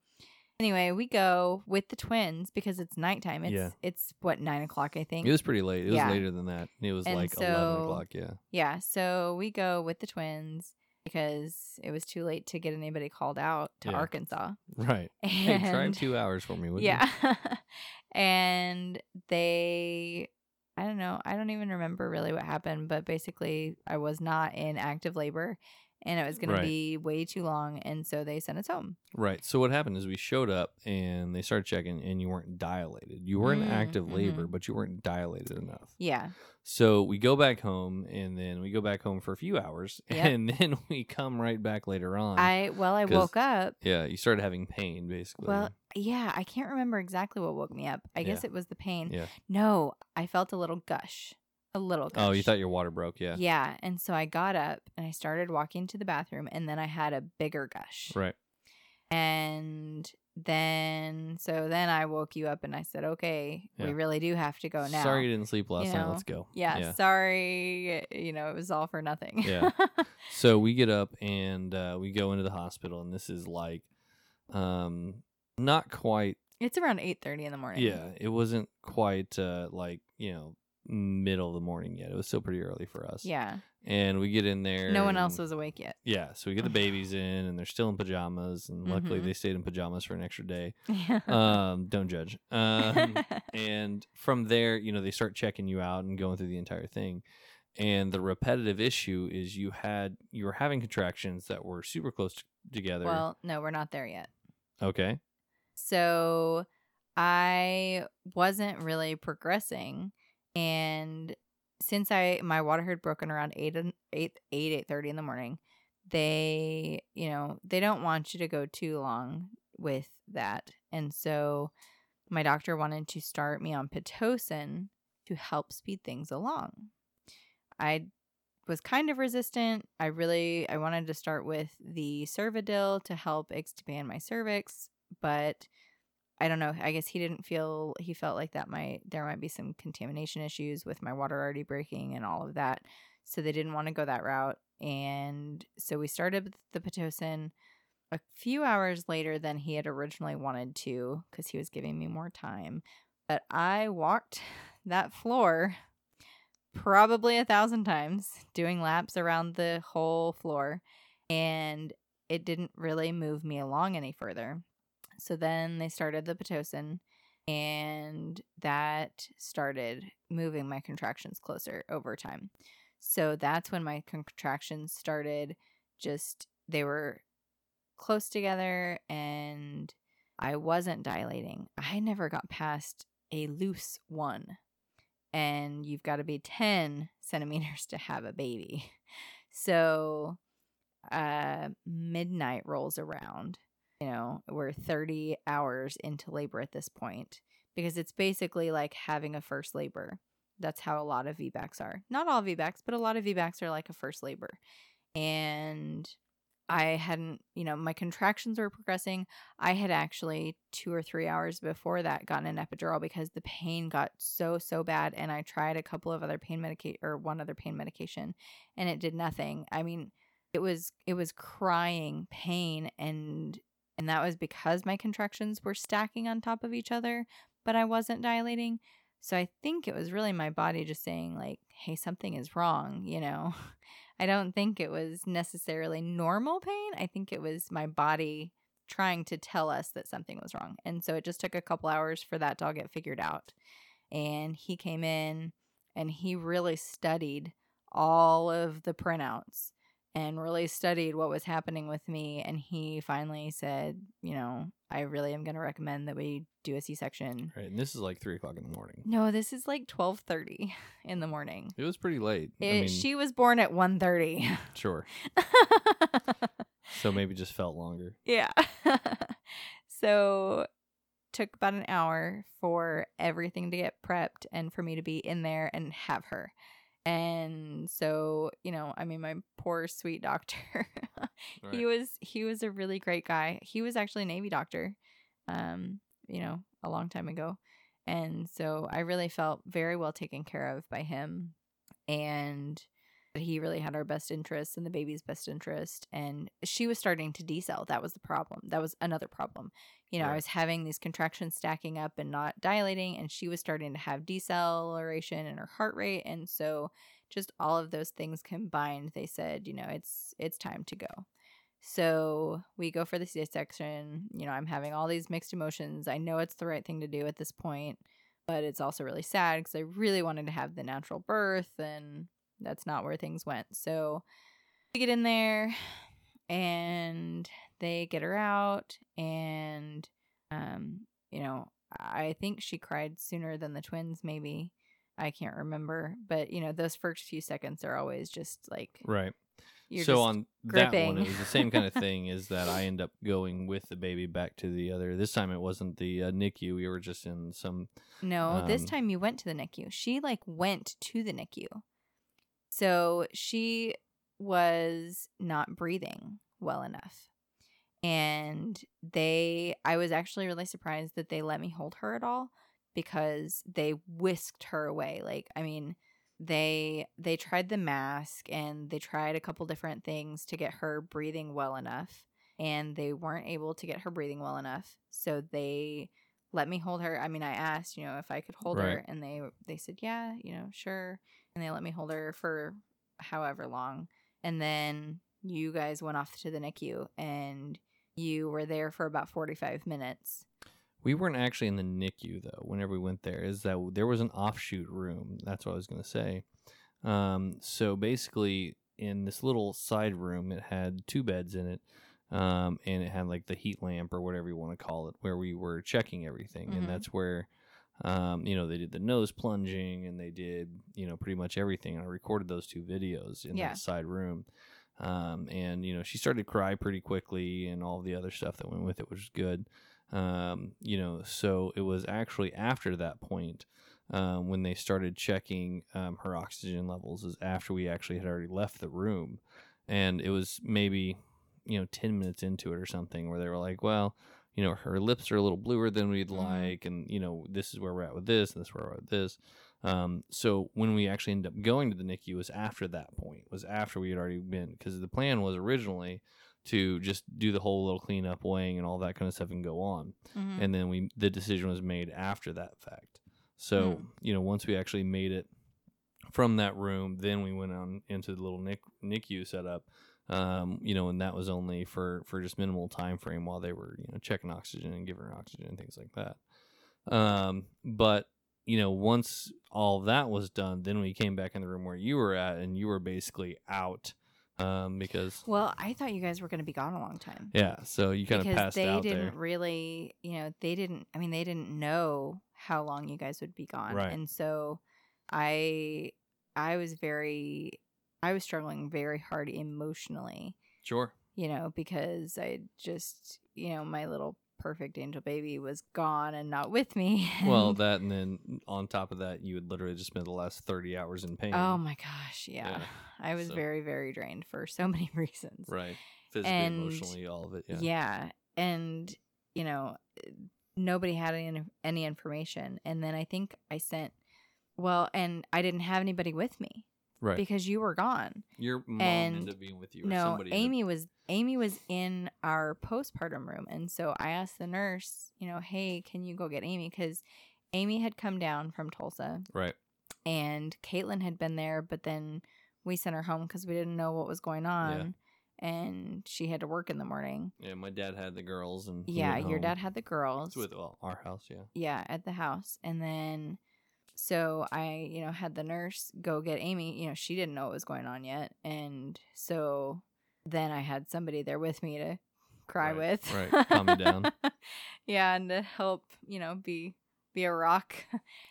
anyway we go with the twins because it's nighttime it's Yeah. it's what nine o'clock i think it was pretty late. It was Yeah. later than that. It was And like eleven o'clock. Yeah. yeah so we go with the twins because it was too late to get anybody called out to Yeah. Arkansas. Right. And Hey, drive two hours for me, would you? yeah. and they I don't know, I don't even remember really what happened, but basically I was not in active labor and it was going Right. to be way too long and so they sent us home. Right. So what happened is we showed up and they started checking and you weren't dilated. You were in Mm, active labor, mhm. but you weren't dilated enough. Yeah. So we go back home and then we go back home for a few hours Yep. and then we come right back later on. I well I woke up. yeah, you started having pain basically. Well, yeah, I can't remember exactly what woke me up. I guess Yeah. it was the pain. Yeah. No, I felt a little gush. A little gush. oh, you thought your water broke, yeah. Yeah, and so I got up and I started walking to the bathroom and then I had a bigger gush. Right. And then so then I woke you up and I said, "Okay, Yeah. we really do have to go now." Sorry you didn't sleep last You night. Let's go. Yeah, sorry. You know, it was all for nothing. Yeah. So we get up and uh, we go into the hospital and this is like um not quite it's around 8:30 in the morning. Yeah, it wasn't quite uh, like you know middle of the morning yet. It was still pretty early for us. Yeah. and we get in there. No one else was awake yet. Yeah, so we get the babies in, and they're still in pajamas, and luckily Mhm. they stayed in pajamas for an extra day. Yeah. Um, don't judge. Um, and from there, you know, they start checking you out and going through the entire thing. And the repetitive issue is you had you were having contractions that were super close t- together. well, no, we're not there yet. okay, So I wasn't really progressing and since I my water had broken around 8 and 8 8 8:30 in the morning, they, you know, they don't want you to go too long with that. And so my doctor wanted to start me on pitocin to help speed things along. I was kind of resistant. I really I wanted to start with the Cervidil to help expand my cervix, but I don't know. I guess he didn't feel he felt like that might there might be some contamination issues with my water already breaking and all of that. So they didn't want to go that route. And so we started the Pitocin a few hours later than he had originally wanted to because he was giving me more time. But I walked that floor probably a thousand times, doing laps around the whole floor, and it didn't really move me along any further. So then they started the Pitocin, and that started moving my contractions closer over time. So that's when my contractions started just, they were close together and I wasn't dilating. I never got past a loose one. And you've got to be 10 centimeters to have a baby. So uh midnight rolls around. You know, we're 30 hours into labor at this point because it's basically like having a first labor. That's how a lot of VBACs are. Not all VBACs, but a lot of VBACs are like a first labor. And I hadn't, you know, my contractions were progressing. I had actually two or three hours before that gotten an epidural because the pain got so, so bad. And I tried a couple of other pain medication or one other pain medication and it did nothing. I mean, it was, it was crying pain and, and that was because my contractions were stacking on top of each other, but I wasn't dilating. So I think it was really my body just saying, like, hey, something is wrong, you know? I don't think it was necessarily normal pain. I think it was my body trying to tell us that something was wrong. And so it just took a couple hours for that to all get figured out. And he came in and he really studied all of the printouts and really studied what was happening with me. And he finally said, you know, I really am going to recommend that we do a C section. right. And this is like three o'clock in the morning. No, this is like twelve thirty in the morning. It was pretty late. I mean, she was born at 1.30. sure. So maybe just felt longer. yeah. so took about an hour for everything to get prepped and for me to be in there and have her. And so, you know, I mean my poor sweet doctor. he was he was a really great guy. He was actually a Navy doctor. Um, you know, a long time ago. And so I really felt very well taken care of by him and he really had our best interest and the baby's best interest and she was starting to decel that was the problem that was another problem you know i was having these contractions stacking up and not dilating and she was starting to have deceleration in her heart rate and so just all of those things combined, they said, you know, it's it's time to go. So we go for the C section. You know, I'm having all these mixed emotions. I know it's the right thing to do at this point, but it's also really sad because I really wanted to have the natural birth, and that's not where things went. So we get in there, and they get her out, and um, you know, I think she cried sooner than the twins, maybe. I can't remember, but you know, those first few seconds are always just like Right. you're so on that one, it was the same kind of thing. Is that I end up going with the baby back to the other. This time it wasn't the uh, NICU. We were just in some. No, this Um, time you went to the NICU. She like went to the NICU. So she was not breathing well enough. And they I was actually really surprised that they let me hold her at all because they whisked her away. Like I mean, they they tried the mask and they tried a couple different things to get her breathing well enough and they weren't able to get her breathing well enough. So they let me hold her. I mean, I asked, you know, if I could hold her, and they they said, yeah, you know, sure, and they let me hold her for however long, and then you guys went off to the NICU, and you were there for about forty five minutes. We weren't actually in the NICU though. Whenever we went there, is that there was an offshoot room. That's what I was going to say. Um, so basically, in this little side room, it had two beds in it, um, and it had like the heat lamp or whatever you want to call it, where we were checking everything, Mhm. and that's where, um, you know, they did the nose plunging and they did, you know, pretty much everything. And I recorded those two videos in Yeah. that side room. Um, and you know, she started to cry pretty quickly, and all the other stuff that went with it, which was good. Um, you know, so it was actually after that point um, when they started checking um, her oxygen levels is after we actually had already left the room and it was maybe you know 10 minutes into it or something where they were like well you know her lips are a little bluer than we'd Mhm. like and you know this is where we're at with this and this is where we're at with this um, so when we actually ended up going to the NICU was after that point was after we had already been because the plan was originally to just do the whole little cleanup weighing and all that kind of stuff and go on Mhm. and then we the decision was made after that fact. So Hmm. you know, once we actually made it from that room, then we went on into the little NIC, NICU setup. Um, you know, and that was only for for just minimal time frame while they were you know checking oxygen and giving her oxygen and things like that. Um, but you know, once all that was done, then we came back in the room where you were at, and you were basically out um, because well, I thought you guys were going to be gone a long time. yeah, so you kind of passed they out didn't there. really you know they didn't i mean they didn't know how long you guys would be gone Right. and so i i was very i was struggling very hard emotionally Sure. you know because i just you know my little perfect angel baby was gone and not with me Well, that and then on top of that, you would literally just spend the last thirty hours in pain. oh my gosh yeah, Yeah, i was so- very very drained for so many reasons right. Physically, And- emotionally, all of it. Yeah. Yeah. And, you know, nobody had any, any information. And then I think I sent, well, and I didn't have anybody with me Right. because you were gone. Your mom and ended up being with you. Or No, somebody Amy was Amy was in our postpartum room, and so I asked the nurse, you know, hey, can you go get Amy? Because Amy had come down from Tulsa, Right. and Caitlin had been there, but then we sent her home because we didn't know what was going on, and she had to work in the morning. Yeah. My dad had the girls, and Yeah, your home. dad had the girls. It's with well, our house. Yeah. yeah, at the house. And then so I, you know, had the nurse go get Amy. You know, she didn't know what was going on yet. And so then I had somebody there with me to cry Right, with. right. Calm you down. yeah, and to help, you know, be be a rock.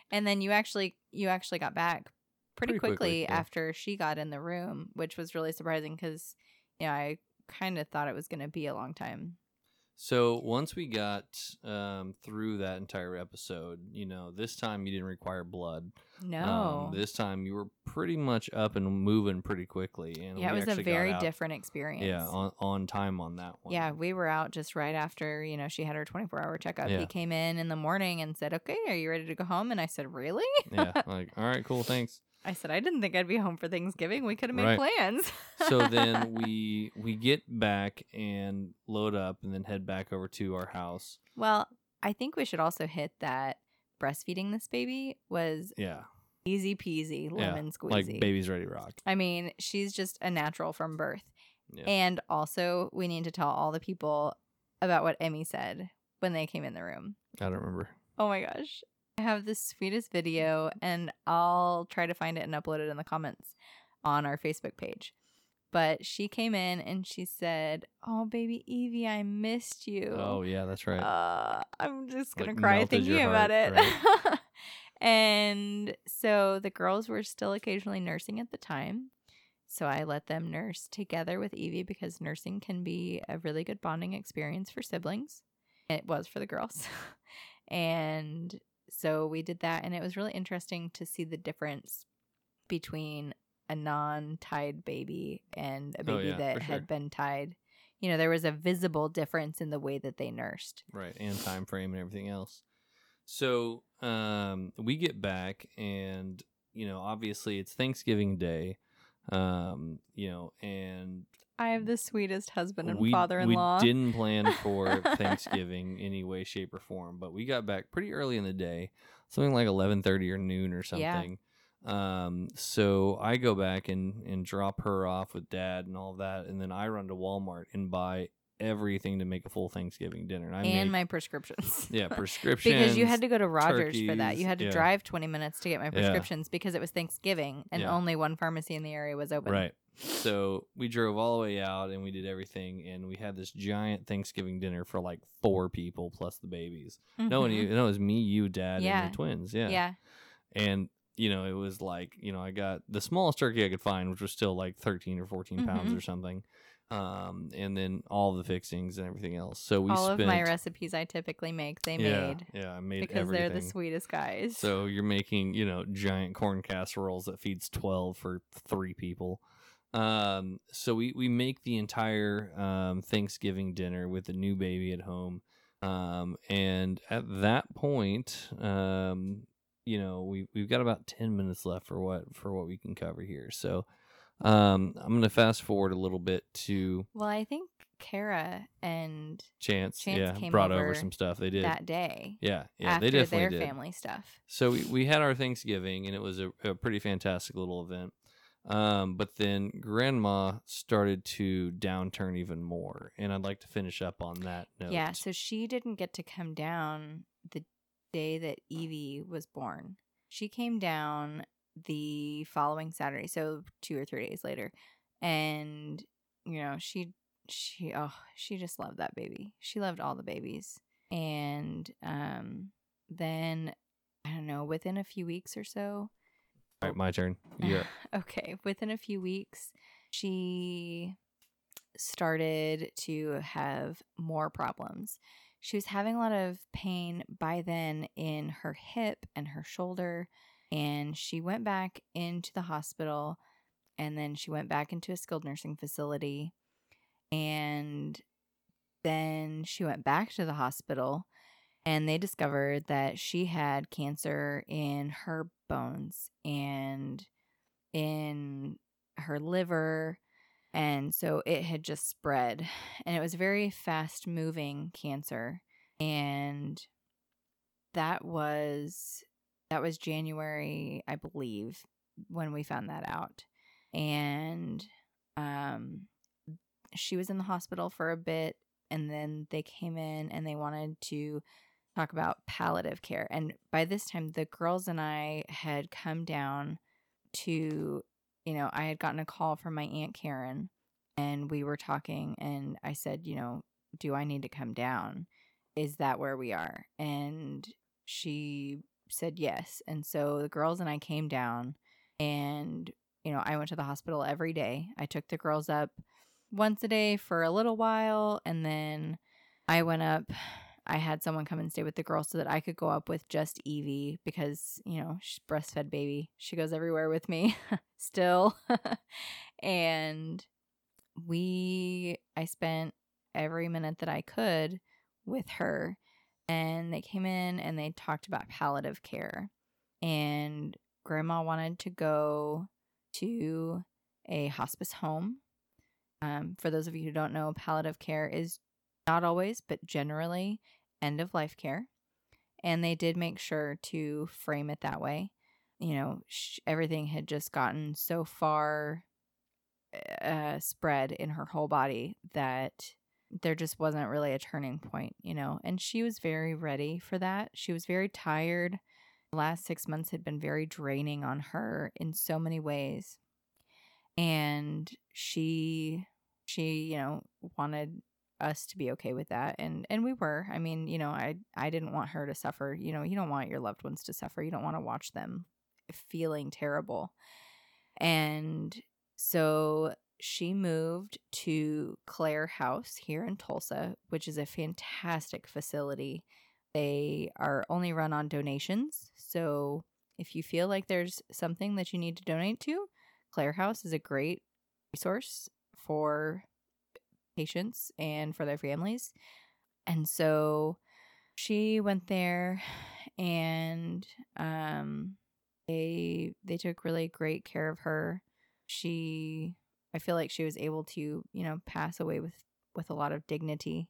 and then you actually you actually got back pretty, Pretty quickly, quickly, yeah. after she got in the room, which was really surprising cuz yeah, I kind of thought it was going to be a long time. So once we got um, through that entire episode, you know, this time you didn't require blood. No. Um, this time you were pretty much up and moving pretty quickly, and yeah, it was a very out- different experience. Yeah, on on time on that one. Yeah, we were out just right after, you know, she had her 24 hour checkup. Yeah. He came in in the morning and said, Okay, are you ready to go home? And I said, Really? yeah. Like, all right, cool, thanks. I said, I didn't think I'd be home for Thanksgiving. We could have made Right. plans. so then we we get back and load up and then head back over to our house. well, I think we should also hit that breastfeeding this baby was Yeah. easy peasy Yeah, lemon squeezy. like baby's ready to rock. I mean, she's just a natural from birth. Yeah. And also, we need to tell all the people about what Emmy said when they came in the room. I don't remember. Oh my gosh. I have the sweetest video, and I'll try to find it and upload it in the comments on our Facebook page. But she came in and she said, Oh, baby Evie, I missed you. Oh yeah, that's right. Uh, I'm just gonna Like, cry thinking your about heart, it. and so the girls were still occasionally nursing at the time. So I let them nurse together with Evie because nursing can be a really good bonding experience for siblings. It was for the girls. and so we did that and it was really interesting to see the difference between a non-tied baby and a Oh, baby yeah, that for had been tied. You know, there was a visible difference in the way that they nursed. right and time frame and everything else so um we get back and you know obviously it's thanksgiving day um you know and I have the sweetest husband and we, father-in-law. we didn't plan for thanksgiving any way shape or form but we got back pretty early in the day something like 11.30 or noon or Yeah. something um so i go back and and drop her off with dad and all that and then i run to walmart and buy everything to make a full thanksgiving dinner and i and make my prescriptions. yeah prescriptions because you had to go to Rogers for that. You had to yeah. drive 20 minutes to get my Yeah. prescriptions because it was Thanksgiving and Yeah. only one pharmacy in the area was open. Right. So we drove all the way out and we did everything and we had this giant Thanksgiving dinner for like four people plus the babies. No one, you no, it was me, you, dad, Yeah. and the twins. Yeah. Yeah. And you know, it was like you know, I got the smallest turkey I could find, which was still like thirteen or 14 pounds Mhm. or something. Um, and then all the fixings and everything else. So we All spent. of my recipes I typically make, they yeah, made yeah, I made because everything. they're the sweetest guys. So you're making, you know, giant corn casseroles that feeds 12 for three people. Um, so we, we make the entire um, Thanksgiving dinner with the new baby at home. Um, and at that point, um, you know, we, we've got about 10 minutes left for what, for what we can cover here. So um, I'm going to fast forward a little bit to well, I think Kara and Chance. Chance yeah. came Brought over over some stuff. They did. that day yeah. Yeah. after they definitely their did. family stuff. So we, we had our Thanksgiving and it was a, a pretty fantastic little event. Um, but then grandma started to downturn even more. And I'd like to finish up on that note. Yeah, so she didn't get to come down the day that Evie was born. She came down the following Saturday, so two or three days later. And, you know, she she oh, she just loved that baby. She loved all the babies. And um then I don't know, within a few weeks or so, All right, my turn. Yeah. okay, within a few weeks, she started to have more problems. She was having a lot of pain by then in her hip and her shoulder, and she went back into the hospital and then she went back into a skilled nursing facility and then she went back to the hospital and they discovered that she had cancer in her bones and in her liver and so it had just spread and it was very fast moving cancer and that was that was January I believe when we found that out and um she was in the hospital for a bit and then they came in and they wanted to talk about palliative care and by this time the girls and I had come down to you know I had gotten a call from my aunt Karen and we were talking and I said you know do I need to come down? Is that where we are? And she said yes and so the girls and I came down and you know I went to the hospital every day. I took the girls up once a day for a little while and then I went up I had someone come and stay with the girls so that I could go up with just Evie because, you know, she's breastfed baby. She goes everywhere with me still. and we, I spent every minute that I could with her. And they came in and they talked about palliative care. And grandma wanted to go to a hospice home. Um, for those of you who don't know, palliative care is not always, but generally end of life care. And they did make sure to frame it that way. you know, sh- everything had just gotten so far uh, spread in her whole body that there just wasn't really a turning point, you know. And she was very ready for that. She was very tired. The last six months had been very draining on her in so many ways. And she, she, you know, wanted us to be okay with that and and we were i mean you know i i didn't want her to suffer you know you don't want your loved ones to suffer you don't want to watch them feeling terrible and so she moved to Clarehouse here in tulsa which is a fantastic facility. They are only run on donations so if you feel like there's something that you need to donate to Clarehouse is a great resource for patients and for their families. And so she went there and um they they took really great care of her. She I feel like she was able to, you know, pass away with with a lot of dignity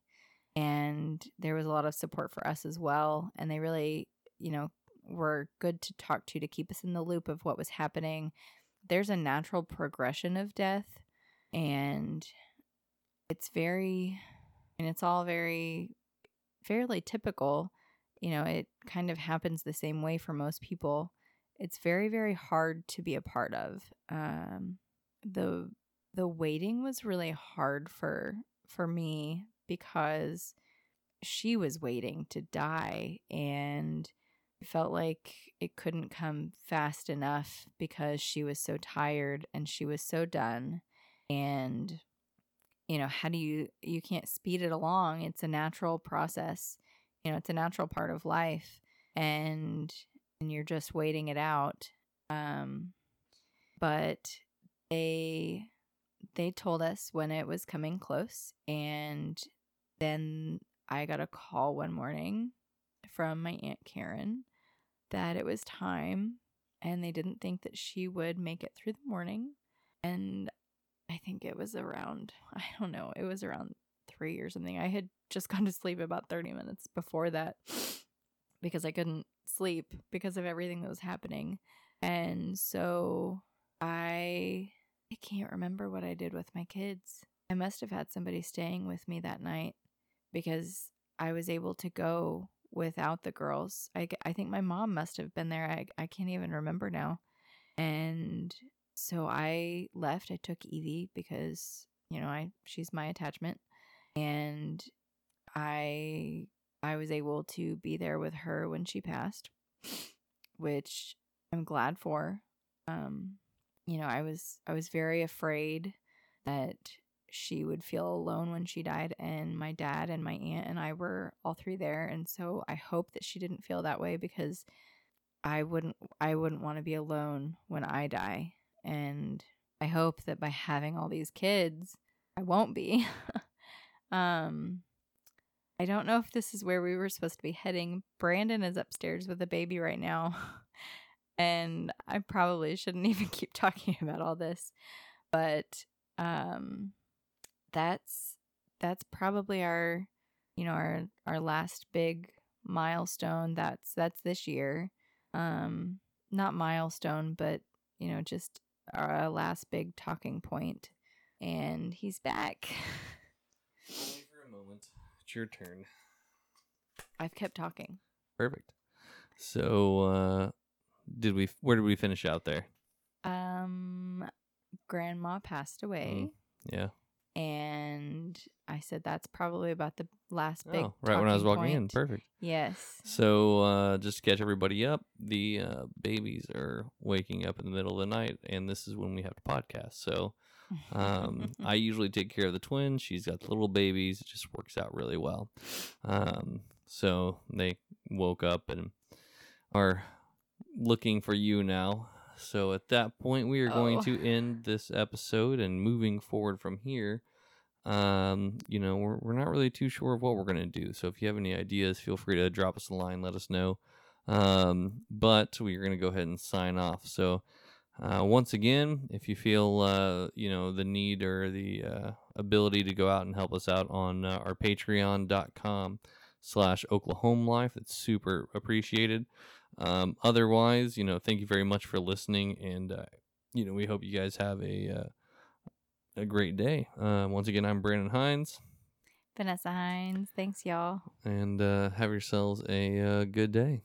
and there was a lot of support for us as well and they really, you know, were good to talk to to keep us in the loop of what was happening. There's a natural progression of death and it's very and it's all very fairly typical you know it kind of happens the same way for most people. It's very very hard to be a part of um the the waiting was really hard for for me because she was waiting to die and felt like it couldn't come fast enough because she was so tired and she was so done. And you know how do you you can't speed it along it's a natural process you know it's a natural part of life and and you're just waiting it out um but they they told us when it was coming close and then i got a call one morning from my aunt karen that it was time and they didn't think that she would make it through the morning and I think it was around, I don't know, it was around three or something. I had just gone to sleep about 30 minutes before that because I couldn't sleep because of everything that was happening. And so I I can't remember what I did with my kids. I must have had somebody staying with me that night because I was able to go without the girls. I, I think my mom must have been there. I, I can't even remember now. And so I left. I took Evie because, you know, I she's my attachment and I I was able to be there with her when she passed, which I'm glad for. Um you know, I was I was very afraid that she would feel alone when she died and my dad and my aunt and I were all three there and so I hope that she didn't feel that way because I wouldn't I wouldn't want to be alone when I die and I hope that by having all these kids, I won't be. um, I don't know if this is where we were supposed to be heading. Brandon is upstairs with a baby right now. and I probably shouldn't even keep talking about all this. But um that's that's probably our you know our our last big milestone that's that's this year. Um not milestone but you know just our last big talking point, and he's back. Wait for a moment. It's your turn. I've kept talking. Perfect. So, uh, did we? Where did we finish out there? Um, grandma passed away. Mm, yeah. And I said that's probably about the last big. Oh, right when I was walking in. Perfect. Yes. So, uh, just to catch everybody up, the uh, babies are waking up in the middle of the night, and this is when we have to podcast. So, um, I usually take care of the twins. She's got the little babies. It just works out really well. Um, so they woke up and are looking for you now. So at that point, we are going Oh. to end this episode and moving forward from here. Um, you know, we're, we're not really too sure of what we're going to do. So if you have any ideas, feel free to drop us a line, let us know. Um, but we're going to go ahead and sign off. So, uh, once again, if you feel, uh, you know, the need or the uh, ability to go out and help us out on uh, our patreon.com slash Oklahoma Life. It's super appreciated. Um, otherwise, you know, thank you very much for listening, and uh, you know, we hope you guys have a uh, a great day. Uh, once again, I'm Brandon Hines, Vanessa Hines. Thanks, y'all. and uh, have yourselves a uh, good day.